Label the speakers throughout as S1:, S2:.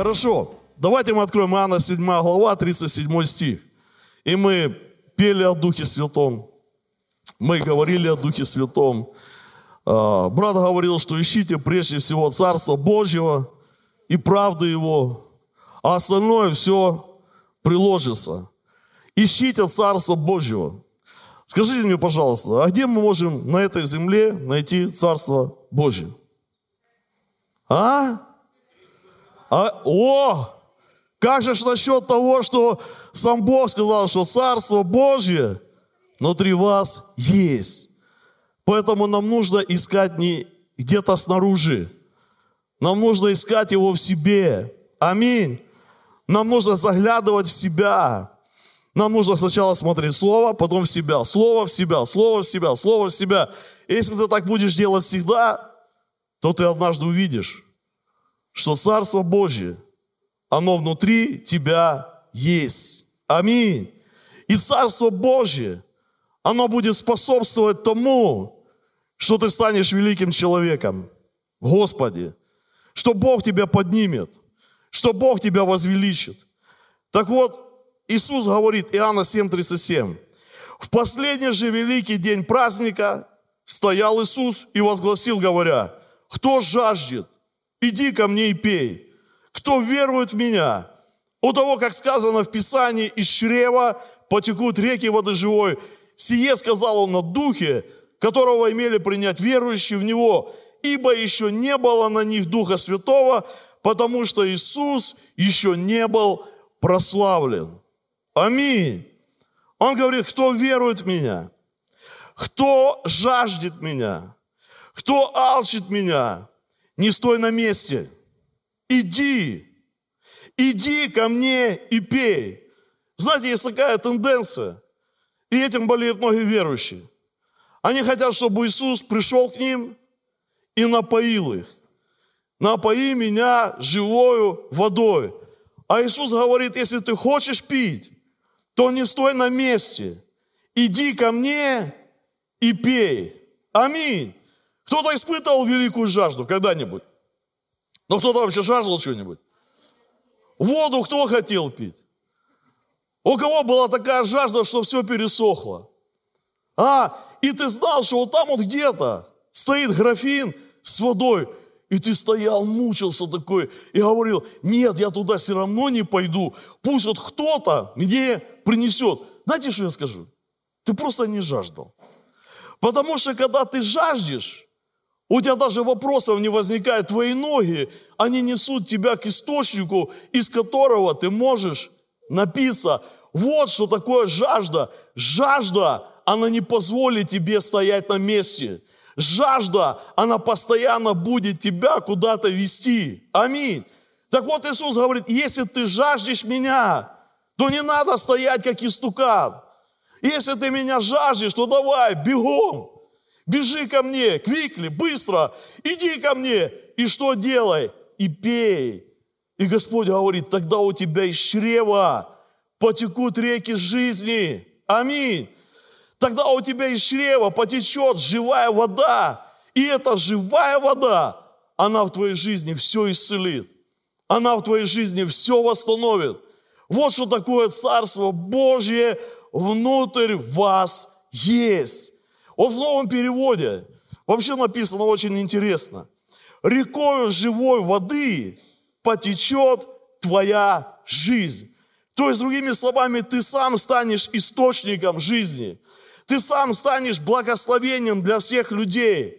S1: Хорошо, давайте мы откроем Иоанна 7 глава, 37 стих. И мы пели о Духе Святом, мы говорили о Духе Святом. А, брат говорил, что ищите прежде всего Царство Божьего и правды Его, а остальное все приложится. Ищите Царство Божьего. Скажите мне, пожалуйста, а где мы можем на этой земле найти Царство Божье? А? А? О! Как же насчет того, что сам Бог сказал, что Царство Божье внутри вас есть. Поэтому нам нужно искать не где-то снаружи. Нам нужно искать его в себе. Аминь. Нам нужно заглядывать в себя. Нам нужно сначала смотреть Слово, потом в себя. Слово в себя, Слово в себя, Слово в себя. Если ты так будешь делать всегда, то ты однажды увидишь, что Царство Божье, оно внутри тебя есть. Аминь. И Царство Божье, оно будет способствовать тому, что ты станешь великим человеком в Господе, что Бог тебя поднимет, что Бог тебя возвеличит. Так вот, Иисус говорит, Иоанна 7,37, в последний же великий день праздника стоял Иисус и возгласил, говоря, кто жаждет, иди ко мне и пей. Кто верует в меня, у того, как сказано в Писании, из чрева потекут реки воды живой. Сие сказал он на духе, которого имели принять верующие в него, ибо еще не было на них Духа Святого, потому что Иисус еще не был прославлен. Аминь. Он говорит, кто верует в меня, кто жаждет меня, кто алчит меня, не стой на месте. Иди, иди ко мне и пей. Знаете, есть такая тенденция, и этим болеют многие верующие. Они хотят, чтобы Иисус пришел к ним и напоил их. Напои меня живою водой. А Иисус говорит, если ты хочешь пить, то не стой на месте. Иди ко мне и пей. Аминь. Кто-то испытывал великую жажду когда-нибудь? Но кто-то вообще жаждал что-нибудь? Воду кто хотел пить? У кого была такая жажда, что все пересохло? А, и ты знал, что вот там вот где-то стоит графин с водой, и ты стоял, мучился такой, и говорил, нет, я туда все равно не пойду, пусть вот кто-то мне принесет. Знаете, что я скажу? Ты просто не жаждал. Потому что когда ты жаждешь, у тебя даже вопросов не возникает. Твои ноги, они несут тебя к источнику, из которого ты можешь напиться. Вот что такое жажда. Жажда, она не позволит тебе стоять на месте. Жажда, она постоянно будет тебя куда-то вести. Аминь. Так вот Иисус говорит, если ты жаждешь меня, то не надо стоять как истукан. Если ты меня жаждешь, то давай, бегом. Бежи ко мне, квикли, быстро, иди ко мне. И что делай? И пей. И Господь говорит, тогда у тебя из чрева потекут реки жизни. Аминь. Тогда у тебя из чрева потечет живая вода. И эта живая вода, она в твоей жизни все исцелит. Она в твоей жизни все восстановит. Вот что такое Царство Божье внутрь вас есть. Вот в новом переводе вообще написано очень интересно. Рекою живой воды потечет твоя жизнь. То есть, другими словами, ты сам станешь источником жизни. Ты сам станешь благословением для всех людей.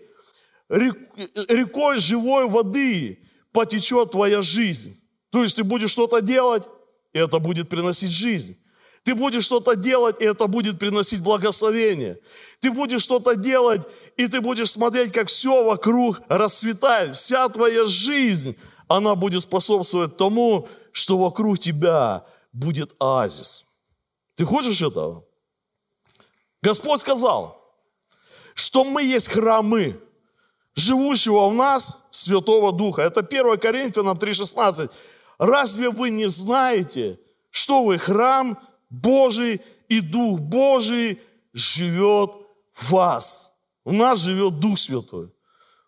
S1: Рекой живой воды потечет твоя жизнь. То есть ты будешь что-то делать, и это будет приносить жизнь. Ты будешь что-то делать, и это будет приносить благословение. Ты будешь что-то делать, и ты будешь смотреть, как все вокруг расцветает. Вся твоя жизнь, она будет способствовать тому, что вокруг тебя будет оазис. Ты хочешь этого? Господь сказал, что мы есть храмы живущего в нас Святого Духа. Это 1 Коринфянам 3,16. Разве вы не знаете, что вы храм Божий, и Дух Божий живет в вас. У нас живет Дух Святой.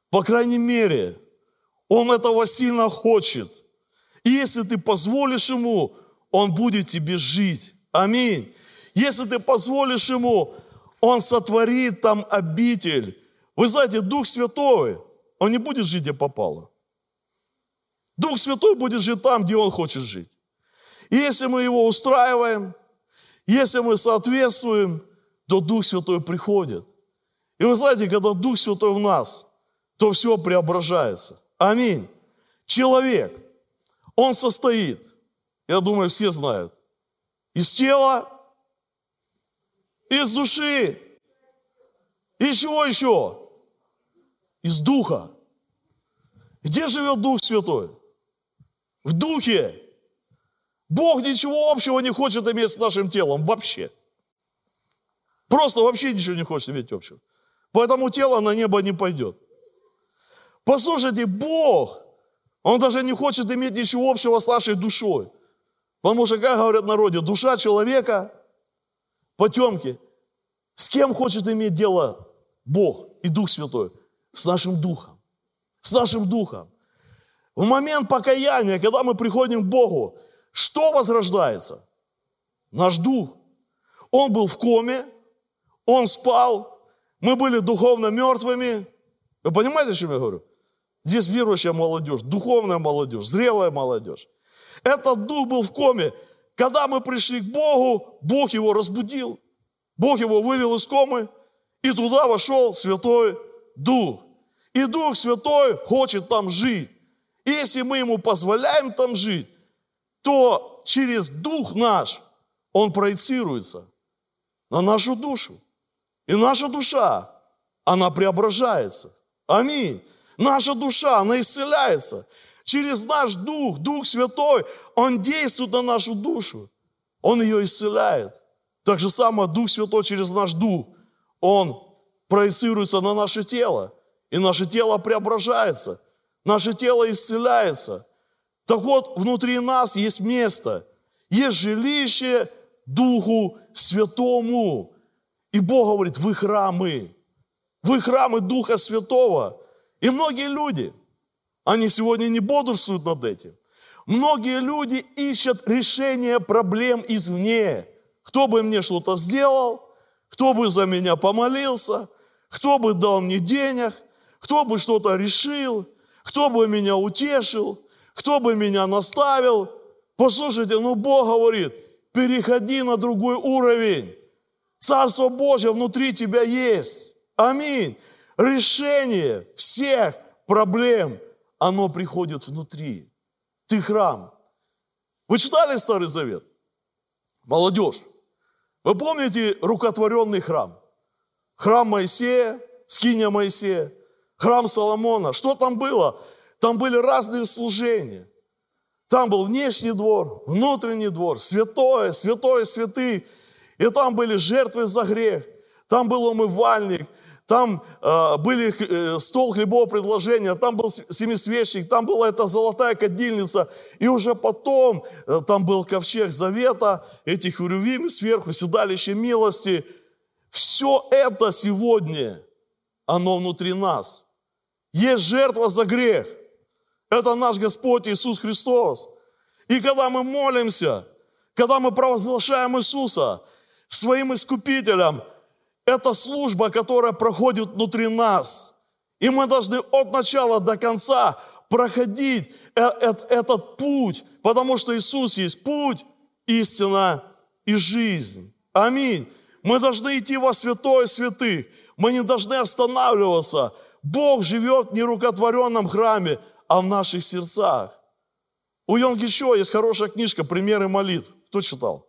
S1: По крайней мере, Он этого сильно хочет. И если ты позволишь Ему, Он будет тебе жить. Аминь. Если ты позволишь Ему, Он сотворит там обитель. Вы знаете, Дух Святой, Он не будет жить, где попало. Дух Святой будет жить там, где Он хочет жить. И если мы Его устраиваем, если мы соответствуем, то Дух Святой приходит. И вы знаете, когда Дух Святой в нас, то все преображается. Аминь. Человек, он состоит, я думаю, все знают, из тела, из души, из чего еще? Из духа. Где живет Дух Святой? В духе. Бог ничего общего не хочет иметь с нашим телом вообще. Просто вообще ничего не хочет иметь общего. Поэтому тело на небо не пойдет. Послушайте, Бог, Он даже не хочет иметь ничего общего с нашей душой. Потому что, как говорят народе, душа человека, потемки, с кем хочет иметь дело Бог и Дух Святой? С нашим Духом. С нашим Духом. В момент покаяния, когда мы приходим к Богу, что возрождается? Наш Дух. Он был в коме, он спал, мы были духовно мертвыми. Вы понимаете, о чем я говорю? Здесь верующая молодежь, духовная молодежь, зрелая молодежь. Этот дух был в коме. Когда мы пришли к Богу, Бог его разбудил. Бог его вывел из комы, и туда вошел Святой Дух. И Дух Святой хочет там жить. И если мы ему позволяем там жить, то через Дух наш он проецируется на нашу душу. И наша душа, она преображается. Аминь. Наша душа, она исцеляется. Через наш Дух, Дух Святой, Он действует на нашу душу. Он ее исцеляет. Так же самое Дух Святой через наш Дух, Он проецируется на наше тело. И наше тело преображается. Наше тело исцеляется. Так вот, внутри нас есть место, есть жилище Духу Святому. И Бог говорит, вы храмы. Вы храмы Духа Святого. И многие люди, они сегодня не бодрствуют над этим. Многие люди ищут решение проблем извне. Кто бы мне что-то сделал, кто бы за меня помолился, кто бы дал мне денег, кто бы что-то решил, кто бы меня утешил, кто бы меня наставил. Послушайте, ну Бог говорит, переходи на другой уровень. Царство Божье внутри тебя есть. Аминь. Решение всех проблем, оно приходит внутри. Ты храм. Вы читали Старый Завет? Молодежь. Вы помните рукотворенный храм? Храм Моисея, скиния Моисея, храм Соломона. Что там было? Там были разные служения. Там был внешний двор, внутренний двор, святое, святое святых. И там были жертвы за грех, там был умывальник, там э, были э, стол хлебового предложения, там был семисвечник, там была эта золотая кадильница, и уже потом э, там был ковчег завета, эти хурювимы сверху, седалище милости. Все это сегодня, оно внутри нас. Есть жертва за грех. Это наш Господь Иисус Христос. И когда мы молимся, когда мы провозглашаем Иисуса своим искупителем – это служба, которая проходит внутри нас. И мы должны от начала до конца проходить э, этот путь, потому что Иисус есть путь, истина и жизнь. Аминь. Мы должны идти во святое святых. Мы не должны останавливаться. Бог живет в нерукотворенном храме, а в наших сердцах. У Йонги Чо есть хорошая книжка «Примеры молитв». Кто читал?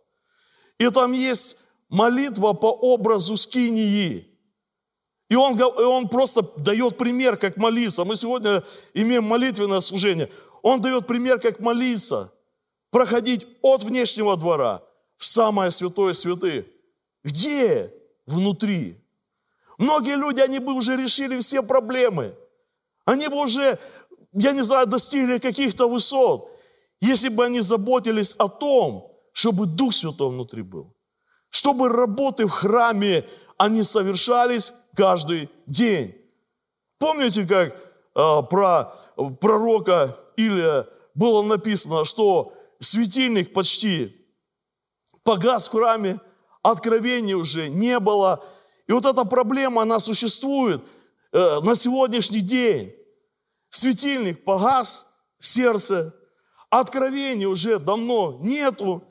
S1: И там есть молитва по образу скинии. И он, и он просто дает пример, как молиться. Мы сегодня имеем молитвенное служение. Он дает пример, как молиться. Проходить от внешнего двора в самое святое святых. Где? Внутри. Многие люди, они бы уже решили все проблемы. Они бы уже, я не знаю, достигли каких-то высот, если бы они заботились о том, чтобы Дух Святой внутри был чтобы работы в храме, они совершались каждый день. Помните, как э, про пророка Илия было написано, что светильник почти погас в храме, откровения уже не было. И вот эта проблема, она существует э, на сегодняшний день. Светильник погас в сердце, откровения уже давно нету.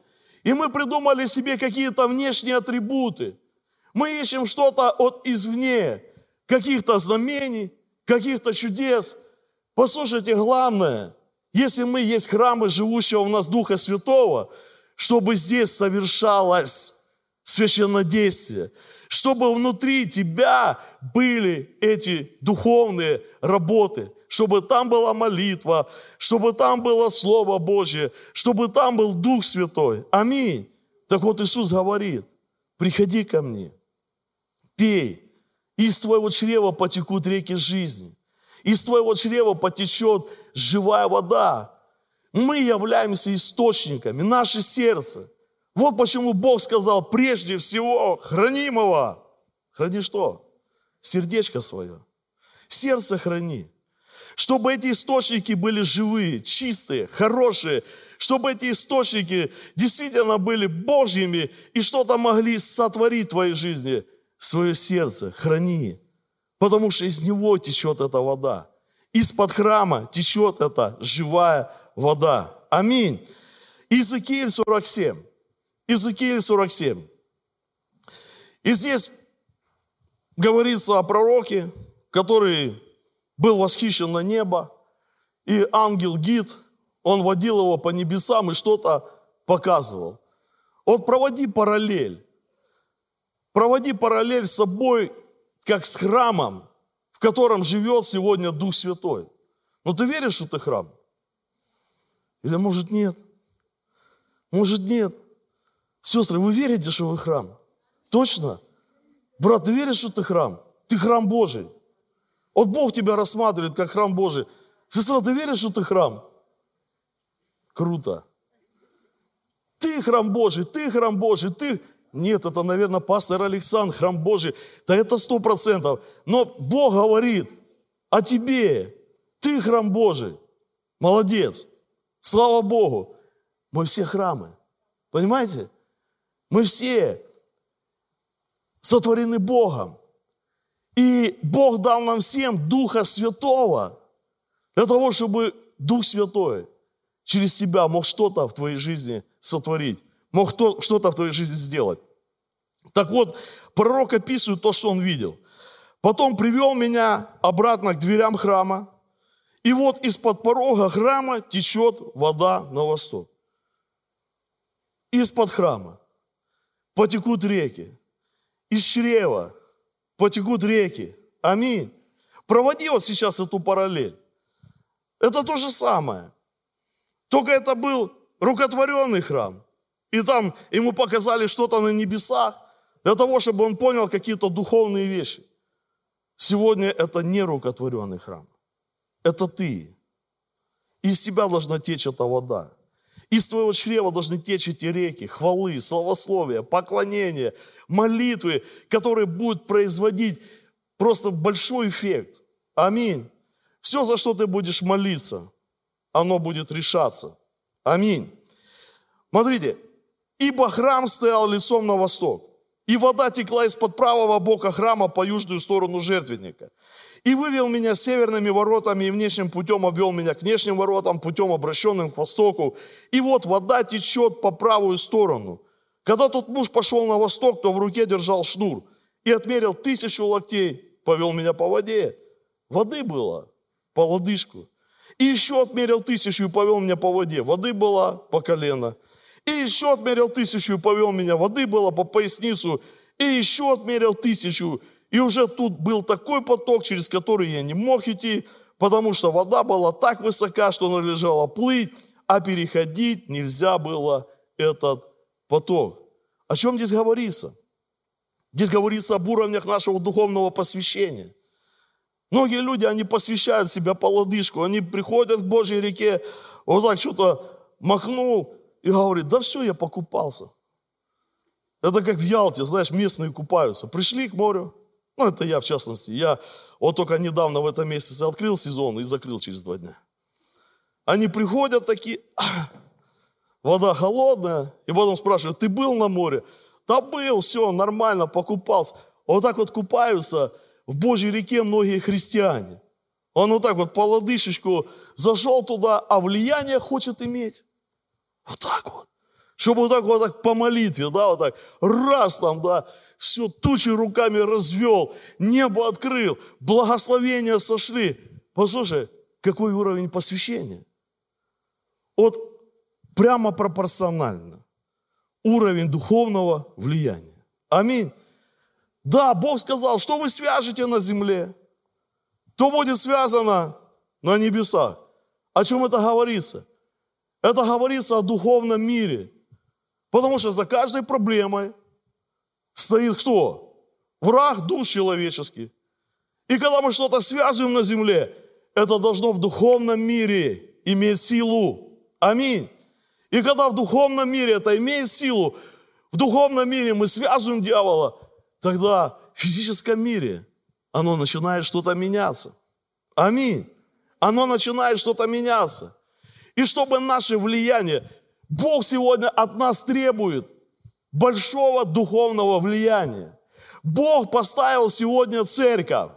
S1: И мы придумали себе какие-то внешние атрибуты. Мы ищем что-то от извне, каких-то знамений, каких-то чудес. Послушайте, главное, если мы есть храмы живущего у нас Духа Святого, чтобы здесь совершалось священнодействие, чтобы внутри тебя были эти духовные работы, чтобы там была молитва, чтобы там было Слово Божье, чтобы там был Дух Святой. Аминь. Так вот Иисус говорит, приходи ко мне, пей, из твоего чрева потекут реки жизни, из твоего чрева потечет живая вода. Мы являемся источниками, наше сердце. Вот почему Бог сказал, прежде всего, хранимого. Храни что? Сердечко свое. Сердце храни. Чтобы эти источники были живые, чистые, хорошие, чтобы эти источники действительно были Божьими и что-то могли сотворить в твоей жизни. Свое сердце храни, потому что из него течет эта вода. Из-под храма течет эта живая вода. Аминь. Иезекииль 47. Иезекииль 47. И здесь говорится о пророке, который был восхищен на небо, и ангел-гид, он водил его по небесам и что-то показывал. Вот проводи параллель. Проводи параллель с собой, как с храмом, в котором живет сегодня Дух Святой. Но ты веришь, что ты храм? Или может нет? Может нет? Сестры, вы верите, что вы храм? Точно? Брат, ты веришь, что ты храм? Ты храм Божий. Вот Бог тебя рассматривает как храм Божий. Сестра, ты веришь, что ты храм? Круто. Ты храм Божий, ты храм Божий, ты... Нет, это, наверное, пастор Александр, храм Божий. Да это сто процентов. Но Бог говорит о тебе. Ты храм Божий. Молодец. Слава Богу. Мы все храмы. Понимаете? Мы все сотворены Богом. И Бог дал нам всем Духа Святого, для того, чтобы Дух Святой через тебя мог что-то в твоей жизни сотворить, мог что-то в твоей жизни сделать. Так вот, пророк описывает то, что он видел. Потом привел меня обратно к дверям храма, и вот из-под порога храма течет вода на восток. Из-под храма потекут реки. Из чрева потекут реки. Аминь. Проводи вот сейчас эту параллель. Это то же самое. Только это был рукотворенный храм. И там ему показали что-то на небесах, для того, чтобы он понял какие-то духовные вещи. Сегодня это не рукотворенный храм. Это ты. Из тебя должна течь эта вода. Из твоего чрева должны течь эти реки, хвалы, славословия, поклонения, молитвы, которые будут производить просто большой эффект. Аминь. Все, за что ты будешь молиться, оно будет решаться. Аминь. Смотрите, ибо храм стоял лицом на восток, и вода текла из-под правого бока храма по южную сторону жертвенника. И вывел меня северными воротами и внешним путем обвел меня к внешним воротам, путем обращенным к востоку. И вот вода течет по правую сторону. Когда тот муж пошел на восток, то в руке держал шнур и отмерил тысячу локтей, повел меня по воде. Воды было по лодыжку. И еще отмерил тысячу и повел меня по воде. Воды было по колено. И еще отмерил тысячу и повел меня. Воды было по поясницу. И еще отмерил тысячу и уже тут был такой поток, через который я не мог идти, потому что вода была так высока, что надлежало плыть, а переходить нельзя было этот поток. О чем здесь говорится? Здесь говорится об уровнях нашего духовного посвящения. Многие люди, они посвящают себя по лодыжку, они приходят к Божьей реке, вот так что-то махнул и говорит, да все, я покупался. Это как в Ялте, знаешь, местные купаются. Пришли к морю, ну, это я в частности. Я вот только недавно в этом месяце открыл сезон и закрыл через два дня. Они приходят такие, вода холодная, и потом спрашивают, ты был на море? Да был, все, нормально, покупался. Вот так вот купаются в Божьей реке многие христиане. Он вот так вот по лодыжечку зашел туда, а влияние хочет иметь. Вот так вот. Чтобы вот так вот так по молитве, да, вот так, раз там, да, все тучи руками развел, небо открыл, благословения сошли. Послушай, какой уровень посвящения? Вот прямо пропорционально уровень духовного влияния. Аминь. Да, Бог сказал, что вы свяжете на земле, то будет связано на небесах. О чем это говорится? Это говорится о духовном мире. Потому что за каждой проблемой стоит кто? Враг душ человеческих. И когда мы что-то связываем на земле, это должно в духовном мире иметь силу. Аминь. И когда в духовном мире это имеет силу, в духовном мире мы связываем дьявола, тогда в физическом мире оно начинает что-то меняться. Аминь. Оно начинает что-то меняться. И чтобы наше влияние, Бог сегодня от нас требует большого духовного влияния. Бог поставил сегодня церковь,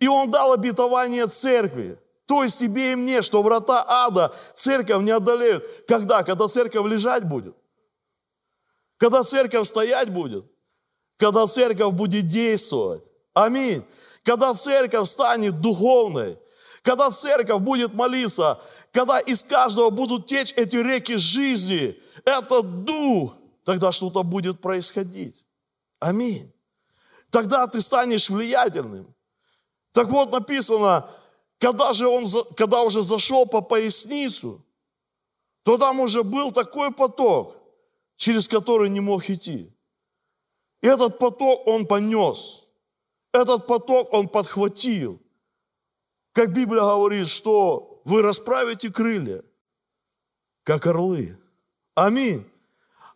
S1: и Он дал обетование церкви. То есть тебе и мне, что врата ада церковь не одолеют. Когда? Когда церковь лежать будет. Когда церковь стоять будет. Когда церковь будет действовать. Аминь. Когда церковь станет духовной. Когда церковь будет молиться. Когда из каждого будут течь эти реки жизни. Это дух. Тогда что-то будет происходить. Аминь. Тогда ты станешь влиятельным. Так вот написано, когда же он, когда уже зашел по поясницу, то там уже был такой поток, через который не мог идти. И этот поток он понес. Этот поток он подхватил. Как Библия говорит, что вы расправите крылья, как орлы. Аминь.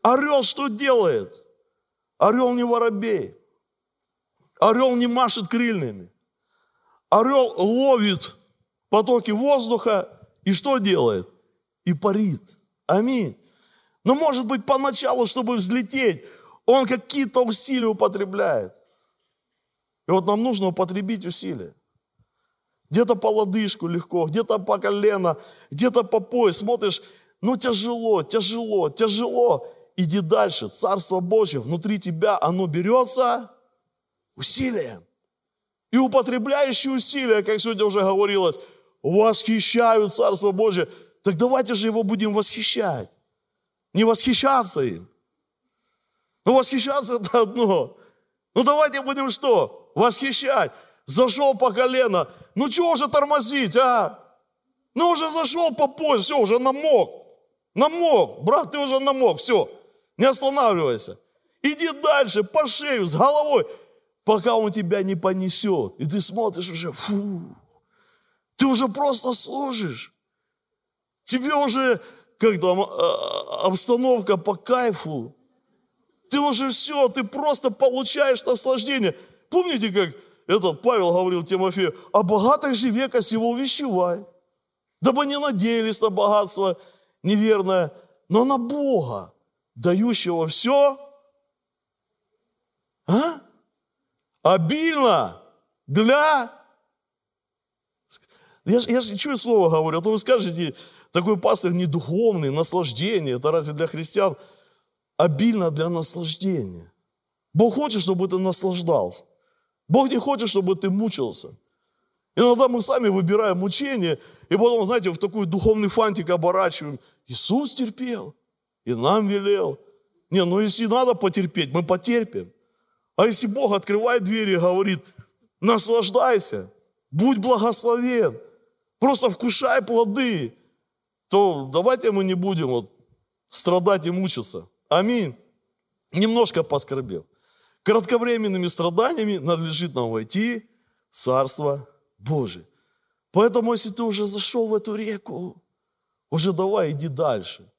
S1: Орел что делает? Орел не воробей. Орел не машет крыльями. Орел ловит потоки воздуха и что делает? И парит. Аминь. Но может быть поначалу, чтобы взлететь, он какие-то усилия употребляет. И вот нам нужно употребить усилия. Где-то по лодыжку легко, где-то по колено, где-то по пояс. Смотришь, ну тяжело, тяжело, тяжело. Иди дальше. Царство Божье внутри тебя, оно берется усилием. И употребляющие усилия, как сегодня уже говорилось, восхищают Царство Божие. Так давайте же его будем восхищать. Не восхищаться им. Ну, восхищаться это одно. Ну, давайте будем что? Восхищать. Зашел по колено. Ну, чего уже тормозить, а? Ну, уже зашел по пояс, все, уже намок. Намок. Брат, ты уже намок, все. Не останавливайся. Иди дальше, по шею, с головой пока он тебя не понесет. И ты смотришь уже, фу, ты уже просто служишь. Тебе уже, как там, а, обстановка по кайфу. Ты уже все, ты просто получаешь наслаждение. Помните, как этот Павел говорил Тимофею, о богатых же века сего увещевай, дабы не надеялись на богатство неверное, но на Бога, дающего все. А? обильно для... Я, я же чую слово говорю, а то вы скажете, такой пастырь не духовный, наслаждение, это разве для христиан? Обильно для наслаждения. Бог хочет, чтобы ты наслаждался. Бог не хочет, чтобы ты мучился. Иногда мы сами выбираем мучение, и потом, знаете, в такой духовный фантик оборачиваем. Иисус терпел, и нам велел. Не, ну если надо потерпеть, мы потерпим. А если Бог открывает двери и говорит, наслаждайся, будь благословен, просто вкушай плоды, то давайте мы не будем вот страдать и мучиться. Аминь. Немножко поскорбел. Кратковременными страданиями надлежит нам войти в Царство Божие. Поэтому, если ты уже зашел в эту реку, уже давай иди дальше.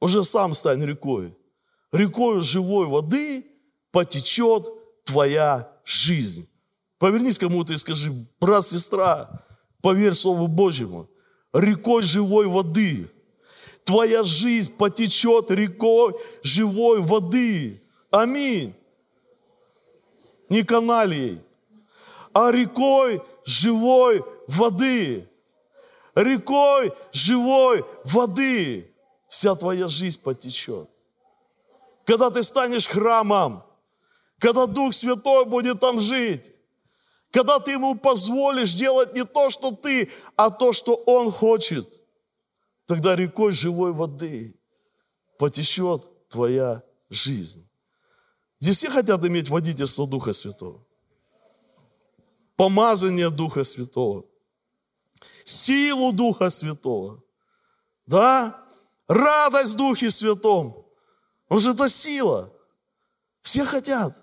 S1: Уже сам стань рекой. Рекою живой воды – потечет твоя жизнь. Повернись кому-то и скажи, брат, сестра, поверь Слову Божьему. рекой живой воды. Твоя жизнь потечет рекой живой воды. Аминь. Не каналией, а рекой живой воды. Рекой живой воды вся твоя жизнь потечет. Когда ты станешь храмом, когда Дух Святой будет там жить, когда ты ему позволишь делать не то, что ты, а то, что он хочет, тогда рекой живой воды потечет твоя жизнь. Здесь все хотят иметь водительство Духа Святого. Помазание Духа Святого. Силу Духа Святого. Да? Радость в Духе Святом. Он же это сила. Все хотят.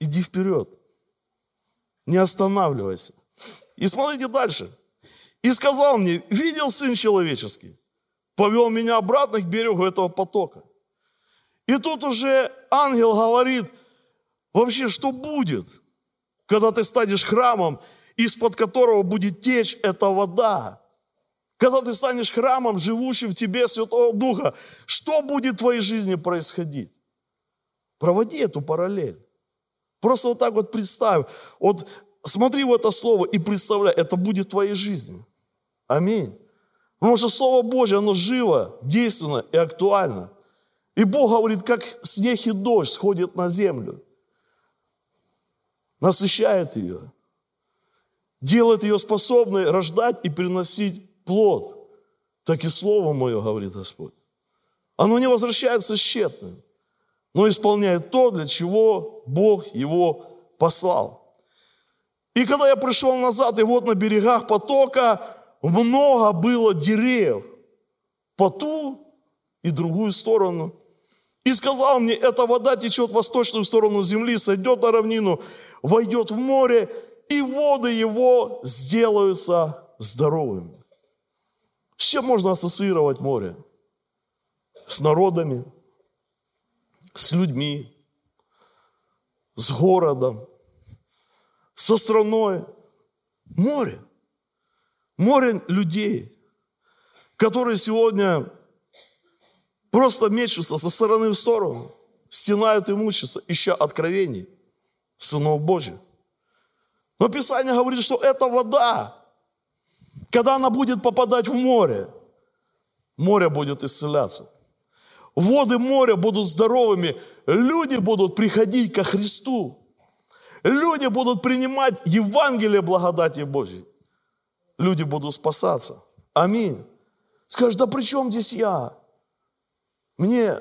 S1: Иди вперед. Не останавливайся. И смотрите дальше. И сказал мне, видел Сын Человеческий, повел меня обратно к берегу этого потока. И тут уже ангел говорит, вообще, что будет, когда ты станешь храмом, из-под которого будет течь эта вода. Когда ты станешь храмом, живущим в тебе Святого Духа, что будет в твоей жизни происходить? Проводи эту параллель. Просто вот так вот представь. Вот смотри в это слово и представляй, это будет в твоей жизни. Аминь. Потому что Слово Божье, оно живо, действенно и актуально. И Бог говорит, как снег и дождь сходит на землю. Насыщает ее. Делает ее способной рождать и приносить плод. Так и Слово Мое, говорит Господь. Оно не возвращается тщетным но исполняет то, для чего Бог его послал. И когда я пришел назад, и вот на берегах потока много было деревьев по ту и другую сторону. И сказал мне, эта вода течет в восточную сторону земли, сойдет на равнину, войдет в море, и воды его сделаются здоровыми. С чем можно ассоциировать море? С народами, с людьми, с городом, со страной. Море. Море людей, которые сегодня просто мечутся со стороны в сторону, стенают и мучатся, ища откровений сынов Божьих. Но Писание говорит, что эта вода, когда она будет попадать в море, море будет исцеляться воды моря будут здоровыми, люди будут приходить ко Христу. Люди будут принимать Евангелие благодати Божьей. Люди будут спасаться. Аминь. Скажешь, да при чем здесь я? Мне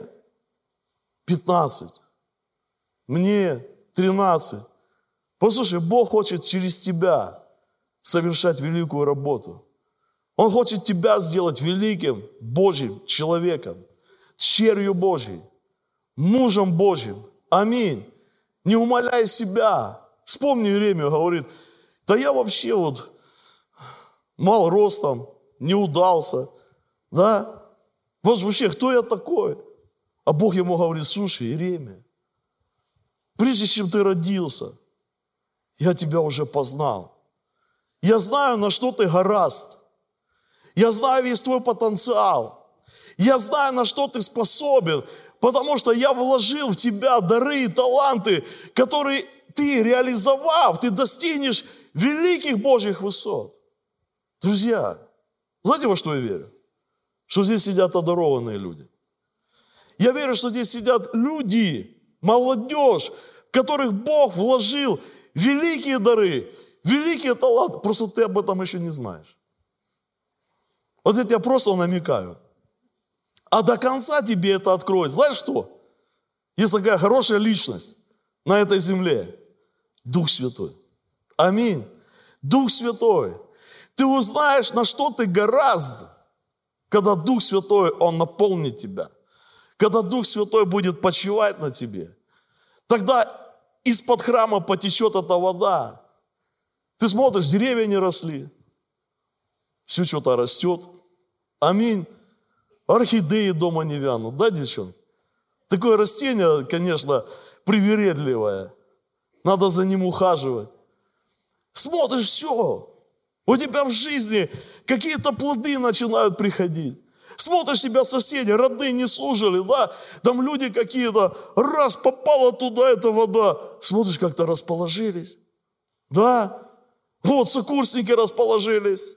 S1: 15, мне 13. Послушай, Бог хочет через тебя совершать великую работу. Он хочет тебя сделать великим Божьим человеком черью Божьей, мужем Божьим. Аминь. Не умоляй себя. Вспомни Иеремию, говорит, да я вообще вот мал ростом, не удался, да? Вот вообще, кто я такой? А Бог ему говорит, слушай, Иеремия, прежде чем ты родился, я тебя уже познал. Я знаю, на что ты гораст. Я знаю весь твой потенциал. Я знаю, на что ты способен, потому что я вложил в тебя дары и таланты, которые ты реализовав, ты достигнешь великих Божьих высот. Друзья, знаете, во что я верю? Что здесь сидят одарованные люди. Я верю, что здесь сидят люди, молодежь, в которых Бог вложил великие дары, великие таланты. Просто ты об этом еще не знаешь. Вот я тебя просто намекаю. А до конца тебе это откроет. Знаешь что? Есть такая хорошая личность на этой земле. Дух Святой. Аминь. Дух Святой. Ты узнаешь, на что ты гораздо, когда Дух Святой, Он наполнит тебя. Когда Дух Святой будет почивать на тебе. Тогда из-под храма потечет эта вода. Ты смотришь, деревья не росли. Все что-то растет. Аминь. Орхидеи дома не вянут, да, девчонки? Такое растение, конечно, привередливое. Надо за ним ухаживать. Смотришь, все. У тебя в жизни какие-то плоды начинают приходить. Смотришь, тебя соседи, родные не служили, да? Там люди какие-то, раз попала туда эта вода. Смотришь, как-то расположились. Да? Вот сокурсники расположились.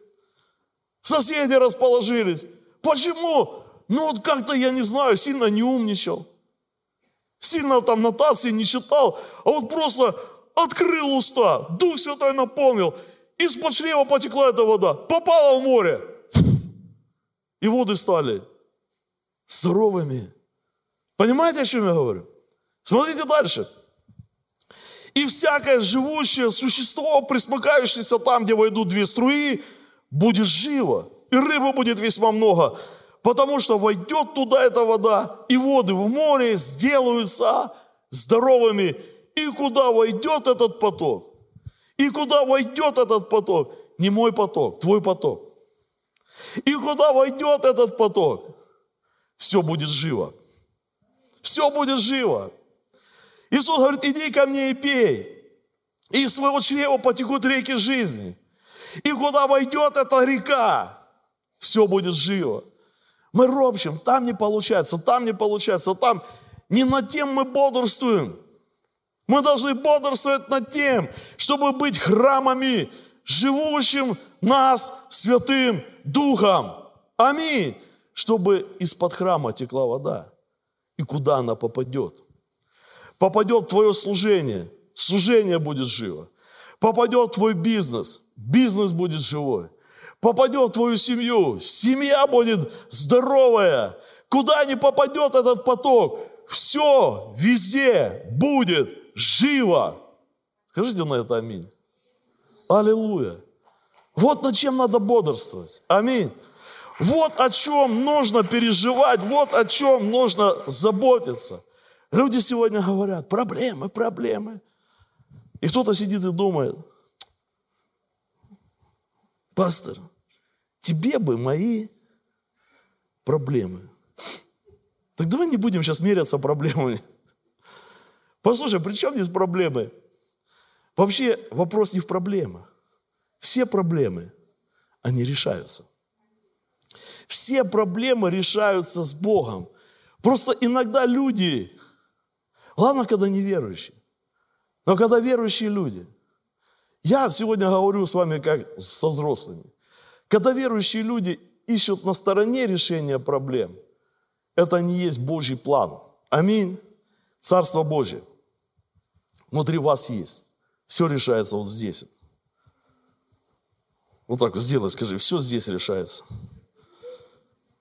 S1: Соседи расположились. Почему? Ну вот как-то, я не знаю, сильно не умничал. Сильно там нотации не читал, а вот просто открыл уста, Дух Святой наполнил, из-под чрева потекла эта вода, попала в море. И воды стали здоровыми. Понимаете, о чем я говорю? Смотрите дальше. И всякое живущее существо, присмыкающееся там, где войдут две струи, будет живо. И рыбы будет весьма много, потому что войдет туда эта вода, и воды в море сделаются здоровыми. И куда войдет этот поток? И куда войдет этот поток? Не мой поток, твой поток. И куда войдет этот поток? Все будет живо. Все будет живо. Иисус говорит, иди ко мне и пей. И из своего чрева потекут реки жизни. И куда войдет эта река, все будет живо. Мы ропщим, там не получается, там не получается, там. Не над тем мы бодрствуем. Мы должны бодрствовать над тем, чтобы быть храмами, живущим нас Святым Духом. Аминь. Чтобы из-под храма текла вода. И куда она попадет? Попадет твое служение. Служение будет живо. Попадет твой бизнес. Бизнес будет живой попадет в твою семью, семья будет здоровая. Куда не попадет этот поток, все везде будет живо. Скажите на это аминь. Аллилуйя. Вот над чем надо бодрствовать. Аминь. Вот о чем нужно переживать, вот о чем нужно заботиться. Люди сегодня говорят, проблемы, проблемы. И кто-то сидит и думает, пастор, тебе бы мои проблемы. Так давай не будем сейчас меряться проблемами. Послушай, при чем здесь проблемы? Вообще вопрос не в проблемах. Все проблемы, они решаются. Все проблемы решаются с Богом. Просто иногда люди, ладно, когда неверующие, но когда верующие люди, я сегодня говорю с вами как со взрослыми, когда верующие люди ищут на стороне решения проблем, это не есть Божий план. Аминь. Царство Божие внутри вас есть. Все решается вот здесь. Вот так сделай, скажи, все здесь решается.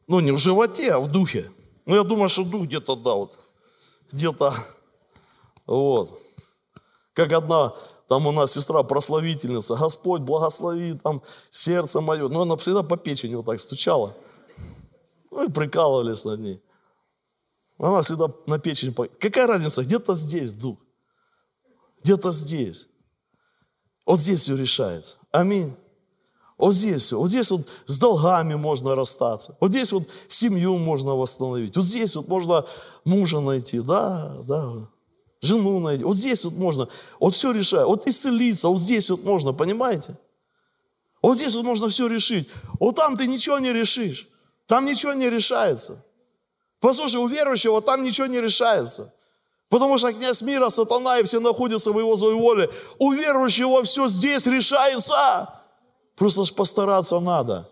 S1: Ну, не в животе, а в духе. Ну, я думаю, что дух где-то, да, вот, где-то, вот. Как одна там у нас сестра прославительница, Господь благослови там сердце мое. Но она всегда по печени вот так стучала. Ну и прикалывались над ней. Она всегда на печень. Какая разница? Где-то здесь дух. Где-то здесь. Вот здесь все решается. Аминь. Вот здесь все. Вот здесь вот с долгами можно расстаться. Вот здесь вот семью можно восстановить. Вот здесь вот можно мужа найти. Да, да жену найди. Вот здесь вот можно, вот все решать, вот исцелиться, вот здесь вот можно, понимаете? Вот здесь вот можно все решить. Вот там ты ничего не решишь. Там ничего не решается. Послушай, у верующего там ничего не решается. Потому что князь мира, сатана и все находятся в его злой воле. У верующего все здесь решается. Просто ж постараться надо.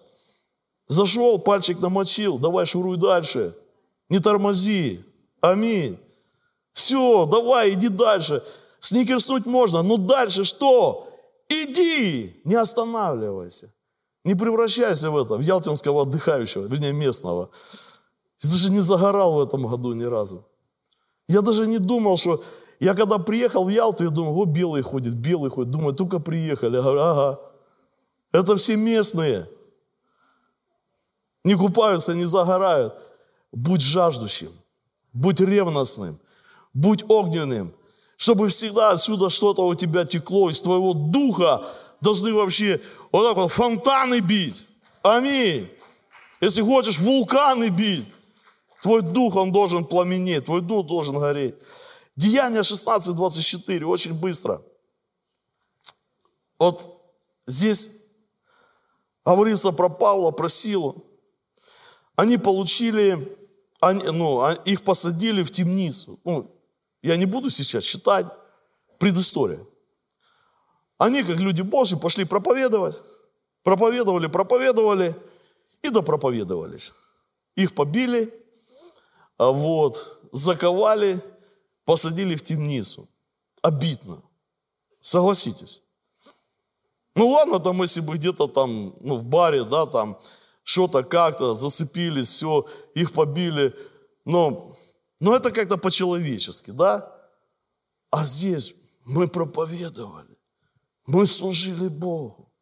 S1: Зашел, пальчик намочил, давай шуруй дальше. Не тормози. Аминь. Все, давай, иди дальше. Сникерснуть можно, но дальше что? Иди, не останавливайся. Не превращайся в это, в ялтинского отдыхающего, вернее местного. Я даже не загорал в этом году ни разу. Я даже не думал, что... Я когда приехал в Ялту, я думал, вот белый ходит, белый ходит. Думаю, только приехали. Я говорю, ага. Это все местные. Не купаются, не загорают. Будь жаждущим, будь ревностным, будь огненным, чтобы всегда отсюда что-то у тебя текло, из твоего духа должны вообще вот так вот фонтаны бить. Аминь. Если хочешь, вулканы бить. Твой дух, он должен пламенеть, твой дух должен гореть. Деяние 16, 24, очень быстро. Вот здесь говорится про Павла, про силу. Они получили, они, ну, а, их посадили в темницу. Ну, я не буду сейчас читать предыстория. Они, как люди Божьи, пошли проповедовать. Проповедовали, проповедовали и допроповедовались. Их побили, вот, заковали, посадили в темницу. Обидно. Согласитесь. Ну ладно, там, если бы где-то там, ну, в баре, да, там, что-то как-то, зацепились, все, их побили. Но, но это как-то по-человечески, да? А здесь мы проповедовали, мы служили Богу.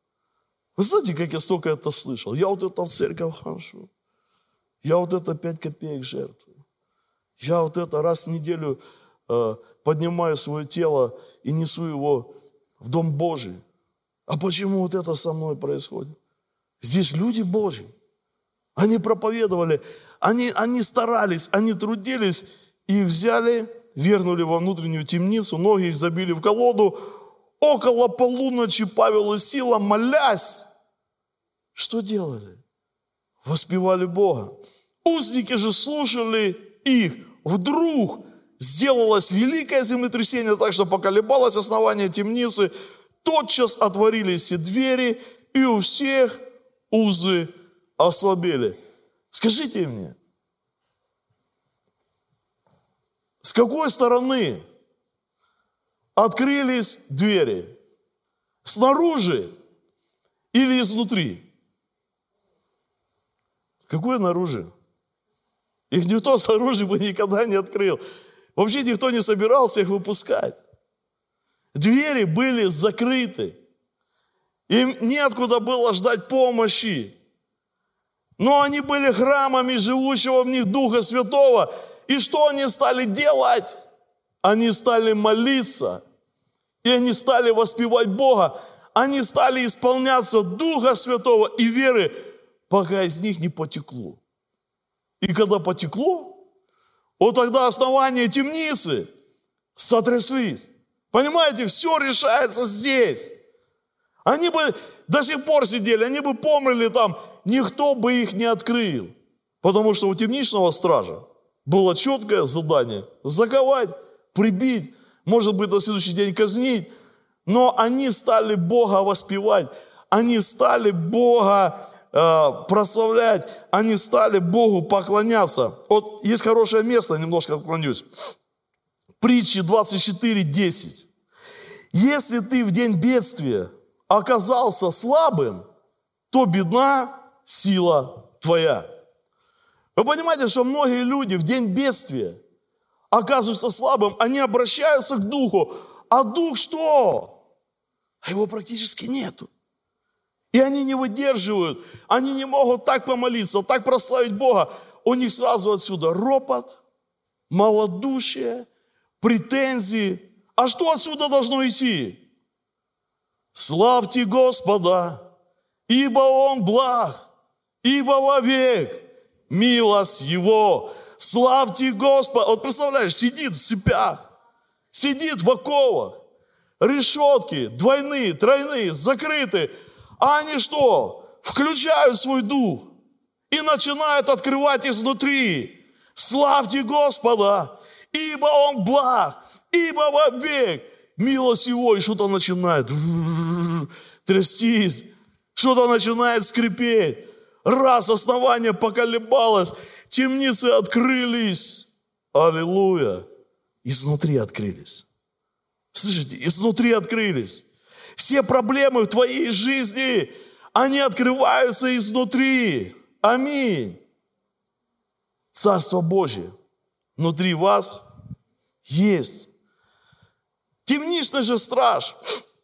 S1: Вы знаете, как я столько это слышал? Я вот это в церковь хожу. Я вот это пять копеек жертвую. Я вот это раз в неделю э, поднимаю свое тело и несу его в Дом Божий. А почему вот это со мной происходит? Здесь люди Божьи. Они проповедовали, они, они старались, они трудились, и взяли, вернули во внутреннюю темницу, ноги их забили в колоду. Около полуночи Павел и Сила, молясь, что делали? Воспевали Бога. Узники же слушали их. Вдруг сделалось великое землетрясение, так что поколебалось основание темницы. Тотчас отворились все двери, и у всех узы ослабели. Скажите мне, с какой стороны открылись двери? Снаружи или изнутри? Какое наружу? Их никто снаружи бы никогда не открыл. Вообще никто не собирался их выпускать. Двери были закрыты. Им неоткуда было ждать помощи. Но они были храмами живущего в них Духа Святого. И что они стали делать? Они стали молиться. И они стали воспевать Бога. Они стали исполняться Духа Святого и веры, пока из них не потекло. И когда потекло, вот тогда основания темницы сотряслись. Понимаете, все решается здесь. Они бы до сих пор сидели, они бы помнили там, никто бы их не открыл. Потому что у темничного стража было четкое задание – заковать, прибить, может быть, на следующий день казнить. Но они стали Бога воспевать, они стали Бога прославлять, они стали Богу поклоняться. Вот есть хорошее место, немножко отклонюсь. Притчи 24, 10. Если ты в день бедствия оказался слабым, то бедна сила твоя. Вы понимаете, что многие люди в день бедствия оказываются слабым, они обращаются к Духу, а Дух что? А его практически нету. И они не выдерживают, они не могут так помолиться, так прославить Бога. У них сразу отсюда ропот, малодушие, претензии. А что отсюда должно идти? Славьте Господа, ибо Он благ, ибо вовек милость Его. Славьте Господа. Вот представляешь, сидит в цепях, сидит в оковах, решетки двойные, тройные, закрыты. А они что? Включают свой дух и начинают открывать изнутри. Славьте Господа, ибо Он благ, ибо вовек милость Его, и что-то начинает трястись, что-то начинает скрипеть. Раз основание поколебалось, темницы открылись. Аллилуйя. Изнутри открылись. Слышите, изнутри открылись. Все проблемы в твоей жизни, они открываются изнутри. Аминь. Царство Божье внутри вас есть. Темничный же страж,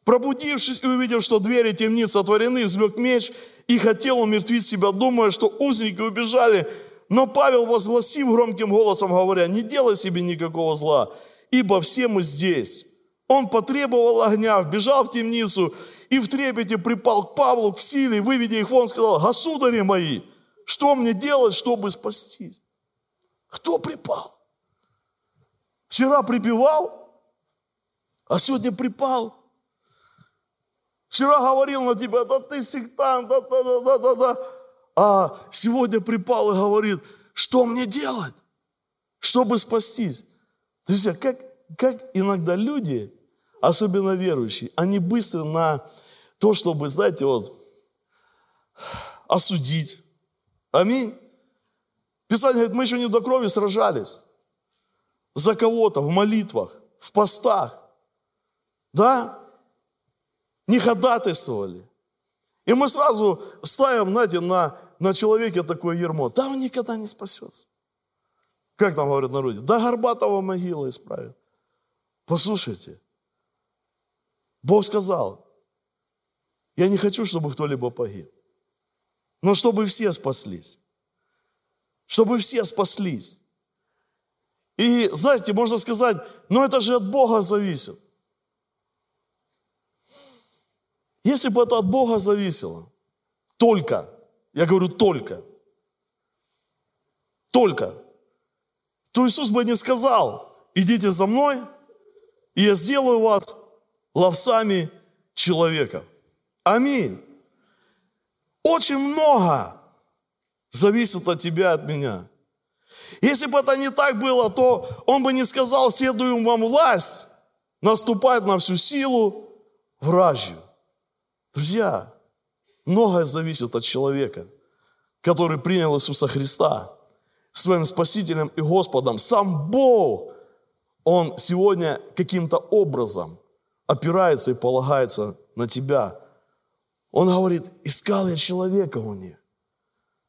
S1: пробудившись и увидев, что двери темницы отворены, извлек меч и хотел умертвить себя, думая, что узники убежали. Но Павел, возгласив громким голосом, говоря, не делай себе никакого зла, ибо все мы здесь. Он потребовал огня, вбежал в темницу и в трепете припал к Павлу, к силе, выведя их вон, сказал, государи мои, что мне делать, чтобы спастись? Кто припал? Вчера припевал, а сегодня припал. Вчера говорил на тебя, да ты сектант, да, да, да, да, да, да. А сегодня припал и говорит, что мне делать, чтобы спастись. Друзья, как, как иногда люди, особенно верующие, они быстро на то, чтобы, знаете, вот, осудить. Аминь. Писание говорит, мы еще не до крови сражались. За кого-то в молитвах, в постах. Да? Не ходатайствовали. И мы сразу ставим, знаете, на, на человеке такое ермо. Да, он никогда не спасется. Как там говорят народе? Да Горбатова могила исправит. Послушайте, Бог сказал, я не хочу, чтобы кто-либо погиб, но чтобы все спаслись. Чтобы все спаслись. И знаете, можно сказать, но это же от Бога зависит. Если бы это от Бога зависело, только, я говорю только, только, то Иисус бы не сказал, идите за мной, и я сделаю вас ловцами человека. Аминь. Очень много зависит от тебя, от меня. Если бы это не так было, то он бы не сказал, следуем вам власть, наступать на всю силу вражью. Друзья, многое зависит от человека, который принял Иисуса Христа своим Спасителем и Господом. Сам Бог, Он сегодня каким-то образом опирается и полагается на тебя. Он говорит, искал я человека у них,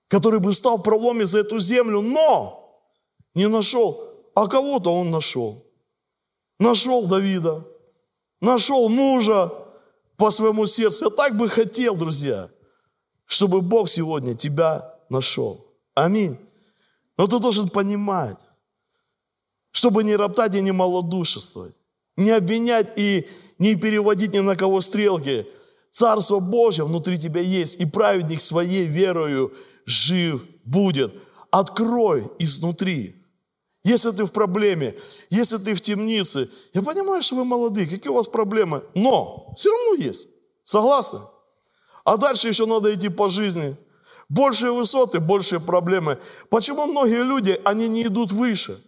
S1: который бы стал в проломе за эту землю, но не нашел. А кого-то он нашел. Нашел Давида, нашел мужа, по своему сердцу. Я так бы хотел, друзья, чтобы Бог сегодня тебя нашел. Аминь. Но ты должен понимать, чтобы не роптать и не малодушествовать, не обвинять и не переводить ни на кого стрелки. Царство Божье внутри тебя есть, и праведник своей верою жив будет. Открой изнутри. Если ты в проблеме, если ты в темнице, я понимаю, что вы молодые, какие у вас проблемы, но все равно есть. Согласны? А дальше еще надо идти по жизни. Большие высоты, большие проблемы. Почему многие люди, они не идут выше?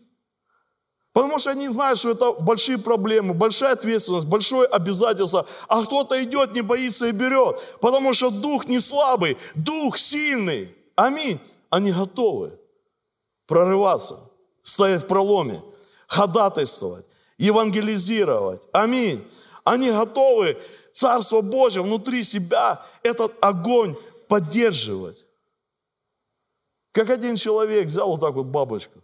S1: Потому что они знают, что это большие проблемы, большая ответственность, большое обязательство. А кто-то идет, не боится и берет. Потому что дух не слабый, дух сильный. Аминь. Они готовы прорываться стоять в проломе, ходатайствовать, евангелизировать. Аминь. Они готовы Царство Божье внутри себя, этот огонь поддерживать. Как один человек взял вот так вот бабочку,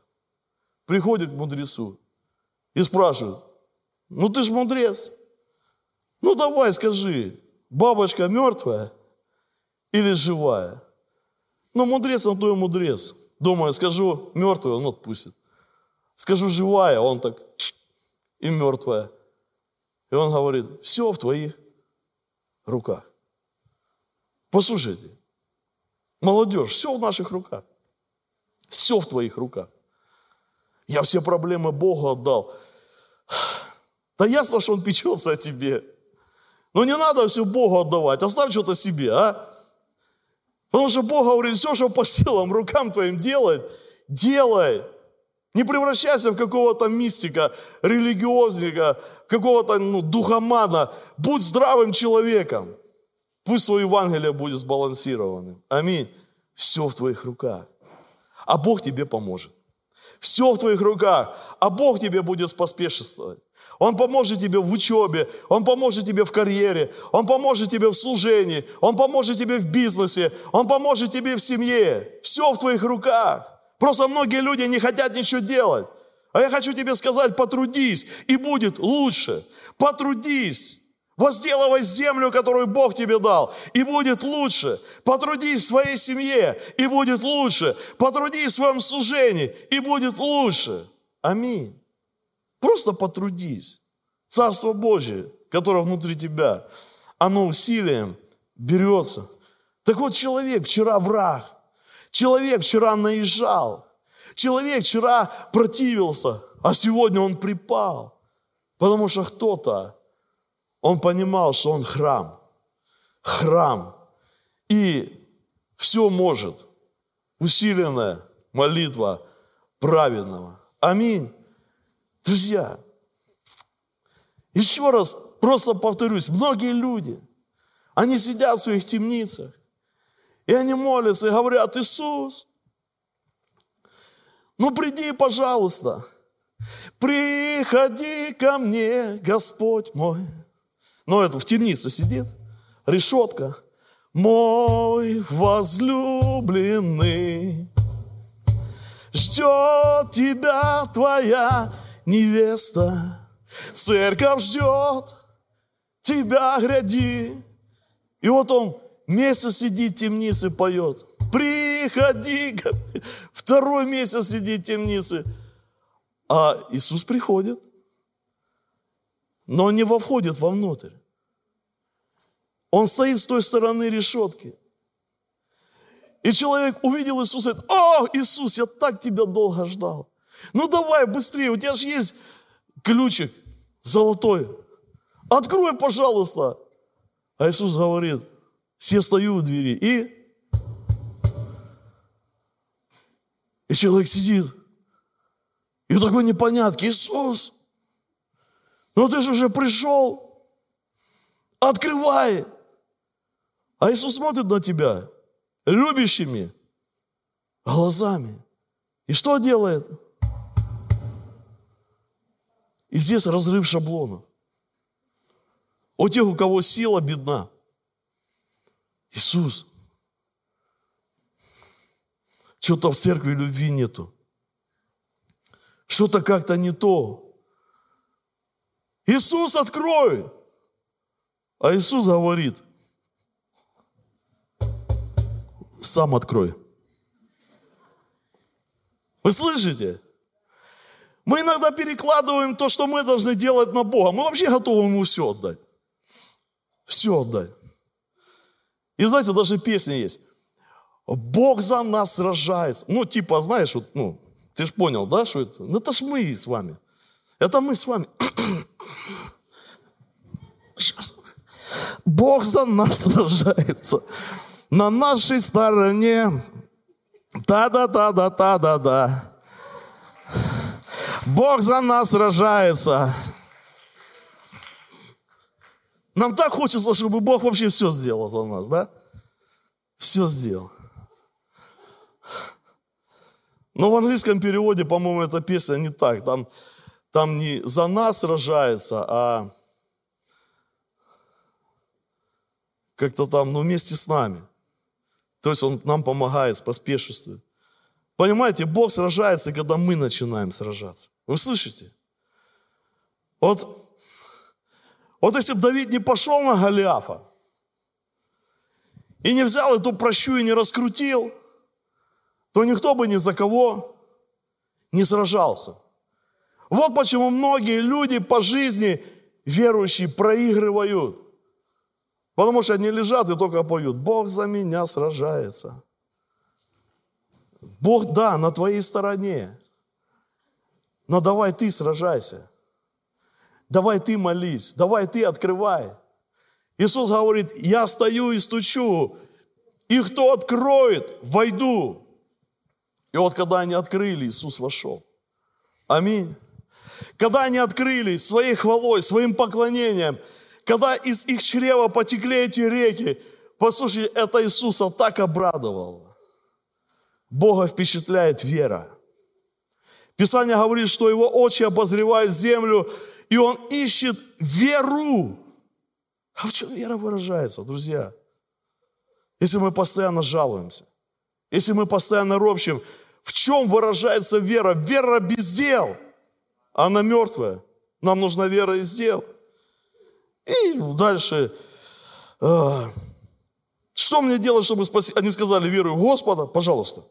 S1: приходит к мудрецу и спрашивает, ну ты ж мудрец, ну давай скажи, бабочка мертвая или живая? Ну мудрец, он то и мудрец. Думаю, скажу мертвую, он отпустит. Скажу живая, он так и мертвая. И он говорит, все в твоих руках. Послушайте, молодежь, все в наших руках. Все в твоих руках. Я все проблемы Богу отдал. Да ясно, что Он печется о тебе. Но не надо все Богу отдавать, оставь что-то себе, а? Потому что Бог говорит, все, что по силам рукам твоим делать, делай. Не превращайся в какого-то мистика, религиозника, какого-то ну, духомана. Будь здравым человеком. Пусть свое Евангелие будет сбалансированным. Аминь. Все в твоих руках. А Бог тебе поможет. Все в твоих руках. А Бог тебе будет поспешествовать. Он поможет тебе в учебе, Он поможет тебе в карьере, Он поможет тебе в служении, Он поможет тебе в бизнесе, Он поможет тебе в семье. Все в твоих руках. Просто многие люди не хотят ничего делать. А я хочу тебе сказать, потрудись, и будет лучше. Потрудись. Возделывай землю, которую Бог тебе дал, и будет лучше. Потрудись в своей семье, и будет лучше. Потрудись в своем служении, и будет лучше. Аминь. Просто потрудись. Царство Божие, которое внутри тебя, оно усилием берется. Так вот, человек вчера враг – Человек вчера наезжал. Человек вчера противился, а сегодня он припал. Потому что кто-то, он понимал, что он храм. храм и все может. Усиленная молитва праведного. Аминь. Друзья, еще раз просто повторюсь, многие люди, они сидят в своих темницах, и они молятся и говорят, Иисус, ну приди, пожалуйста, приходи ко мне, Господь мой. Но это в темнице сидит, решетка. Мой возлюбленный, ждет тебя твоя невеста. Церковь ждет тебя, гряди. И вот он месяц сидит в темнице, поет. Приходи, второй месяц сидит в темнице. А Иисус приходит, но не входит вовнутрь. Он стоит с той стороны решетки. И человек увидел Иисуса и говорит, о, Иисус, я так тебя долго ждал. Ну давай быстрее, у тебя же есть ключик золотой. Открой, пожалуйста. А Иисус говорит, все стою у двери. И, и человек сидит. И в такой непонятке, Иисус, ну ты же уже пришел. Открывай. А Иисус смотрит на тебя любящими глазами. И что делает? И здесь разрыв шаблона. У тех, у кого сила бедна. Иисус. Что-то в церкви любви нету. Что-то как-то не то. Иисус, открой! А Иисус говорит, сам открой. Вы слышите? Мы иногда перекладываем то, что мы должны делать на Бога. Мы вообще готовы Ему все отдать. Все отдать. И знаете, даже песня есть. Бог за нас сражается. Ну, типа, знаешь, вот, ну, ты же понял, да, что это? Ну, это ж мы с вами. Это мы с вами. Сейчас. Бог за нас сражается. На нашей стороне. Та-да-да-да-та-да-да. Бог за нас сражается. Нам так хочется, чтобы Бог вообще все сделал за нас, да? Все сделал. Но в английском переводе, по-моему, эта песня не так. Там, там не за нас сражается, а как-то там, ну, вместе с нами. То есть Он нам помогает, поспешествует. Понимаете, Бог сражается, когда мы начинаем сражаться. Вы слышите? Вот, вот если бы Давид не пошел на Голиафа и не взял эту прощу и не раскрутил, то никто бы ни за кого не сражался. Вот почему многие люди по жизни верующие проигрывают. Потому что они лежат и только поют. Бог за меня сражается. Бог, да, на твоей стороне. Но давай ты сражайся. Давай ты молись. Давай ты открывай. Иисус говорит, я стою и стучу. И кто откроет, войду. И вот когда они открыли, Иисус вошел. Аминь. Когда они открыли своей хвалой, своим поклонением, когда из их чрева потекли эти реки, послушай, это Иисуса так обрадовало. Бога впечатляет вера. Писание говорит, что его очи обозревают землю, и он ищет веру. А в чем вера выражается, друзья? Если мы постоянно жалуемся, если мы постоянно ропщим, в чем выражается вера? Вера без дел. Она мертвая. Нам нужна вера из дел. И дальше. Э, что мне делать, чтобы спасти? Они сказали, верую Господа, пожалуйста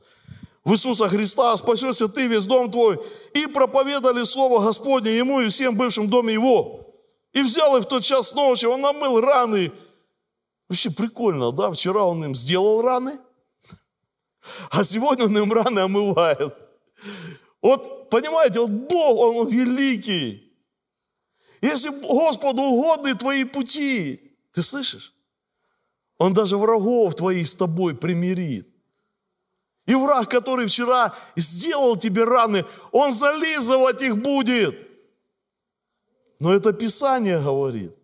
S1: в Иисуса Христа, спасешься ты, весь дом твой. И проповедали Слово Господне ему и всем бывшим в доме его. И взял их в тот час ночи, он намыл раны. Вообще прикольно, да? Вчера он им сделал раны, а сегодня он им раны омывает. Вот, понимаете, вот Бог, Он великий. Если Господу угодны твои пути, ты слышишь? Он даже врагов твоих с тобой примирит. И враг, который вчера сделал тебе раны, он зализывать их будет. Но это Писание говорит.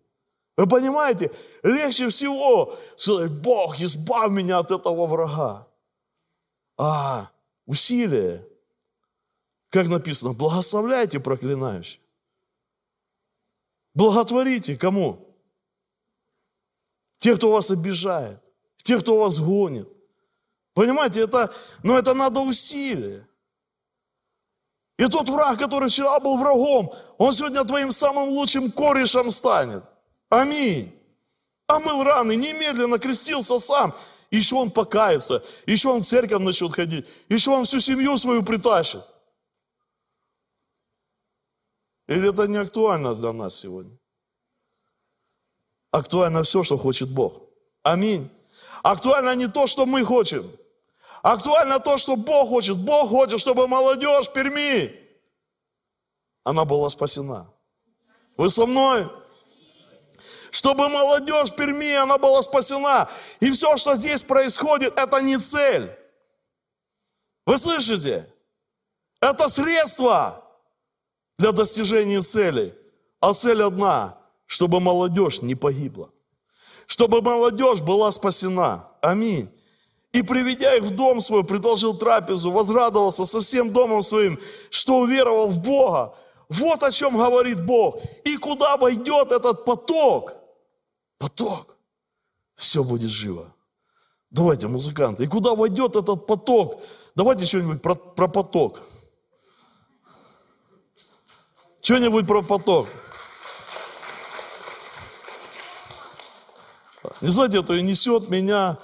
S1: Вы понимаете, легче всего сказать, Бог, избавь меня от этого врага. А усилие, как написано, благословляйте проклинающих. Благотворите кому? Те, кто вас обижает, те, кто вас гонит. Понимаете, это, но это надо усилие. И тот враг, который вчера был врагом, он сегодня твоим самым лучшим корешем станет. Аминь. Омыл раны, немедленно крестился сам. Еще он покается, еще он в церковь начнет ходить, еще он всю семью свою притащит. Или это не актуально для нас сегодня? Актуально все, что хочет Бог. Аминь. Актуально не то, что мы хотим. Актуально то, что Бог хочет. Бог хочет, чтобы молодежь Перми, она была спасена. Вы со мной? Чтобы молодежь Перми, она была спасена. И все, что здесь происходит, это не цель. Вы слышите? Это средство для достижения цели. А цель одна, чтобы молодежь не погибла. Чтобы молодежь была спасена. Аминь. И приведя их в дом свой, предложил трапезу, возрадовался со всем домом своим, что уверовал в Бога. Вот о чем говорит Бог. И куда войдет этот поток? Поток. Все будет живо. Давайте, музыканты. И куда войдет этот поток? Давайте что-нибудь про, про поток. Что-нибудь про поток. Не знаете, это и несет меня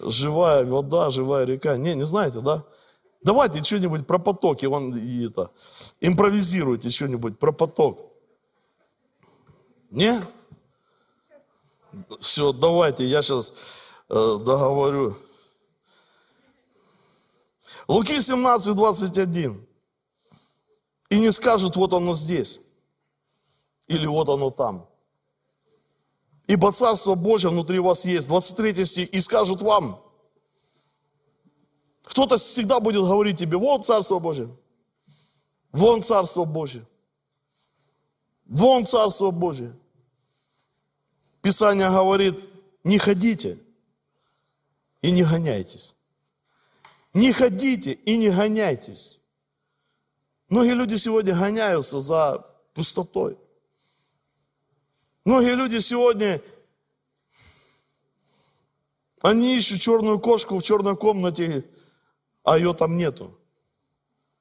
S1: живая вода, живая река. Не, не знаете, да? Давайте что-нибудь про поток, и, он, и это, импровизируйте что-нибудь про поток. Не? Все, давайте, я сейчас э, договорю. Луки 17, 21. И не скажут, вот оно здесь. Или вот оно там. Ибо Царство Божье внутри вас есть. 23 стих. И скажут вам. Кто-то всегда будет говорить тебе, вот Царство Божье. Вон Царство Божье. Вон Царство Божье. Писание говорит, не ходите и не гоняйтесь. Не ходите и не гоняйтесь. Многие люди сегодня гоняются за пустотой. Многие люди сегодня, они ищут черную кошку в черной комнате, а ее там нету.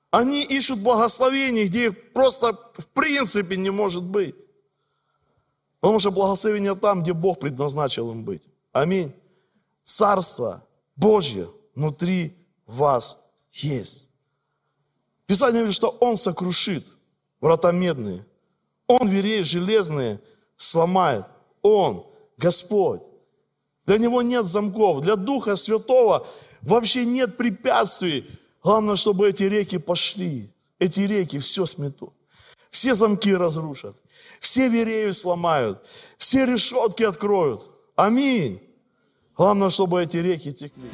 S1: Они ищут благословений, где их просто в принципе не может быть. Потому что благословение там, где Бог предназначил им быть. Аминь. Царство Божье внутри вас есть. Писание говорит, что Он сокрушит врата медные. Он верей железные сломает. Он, Господь. Для Него нет замков. Для Духа Святого вообще нет препятствий. Главное, чтобы эти реки пошли. Эти реки все сметут. Все замки разрушат. Все верею сломают. Все решетки откроют. Аминь. Главное, чтобы эти реки текли.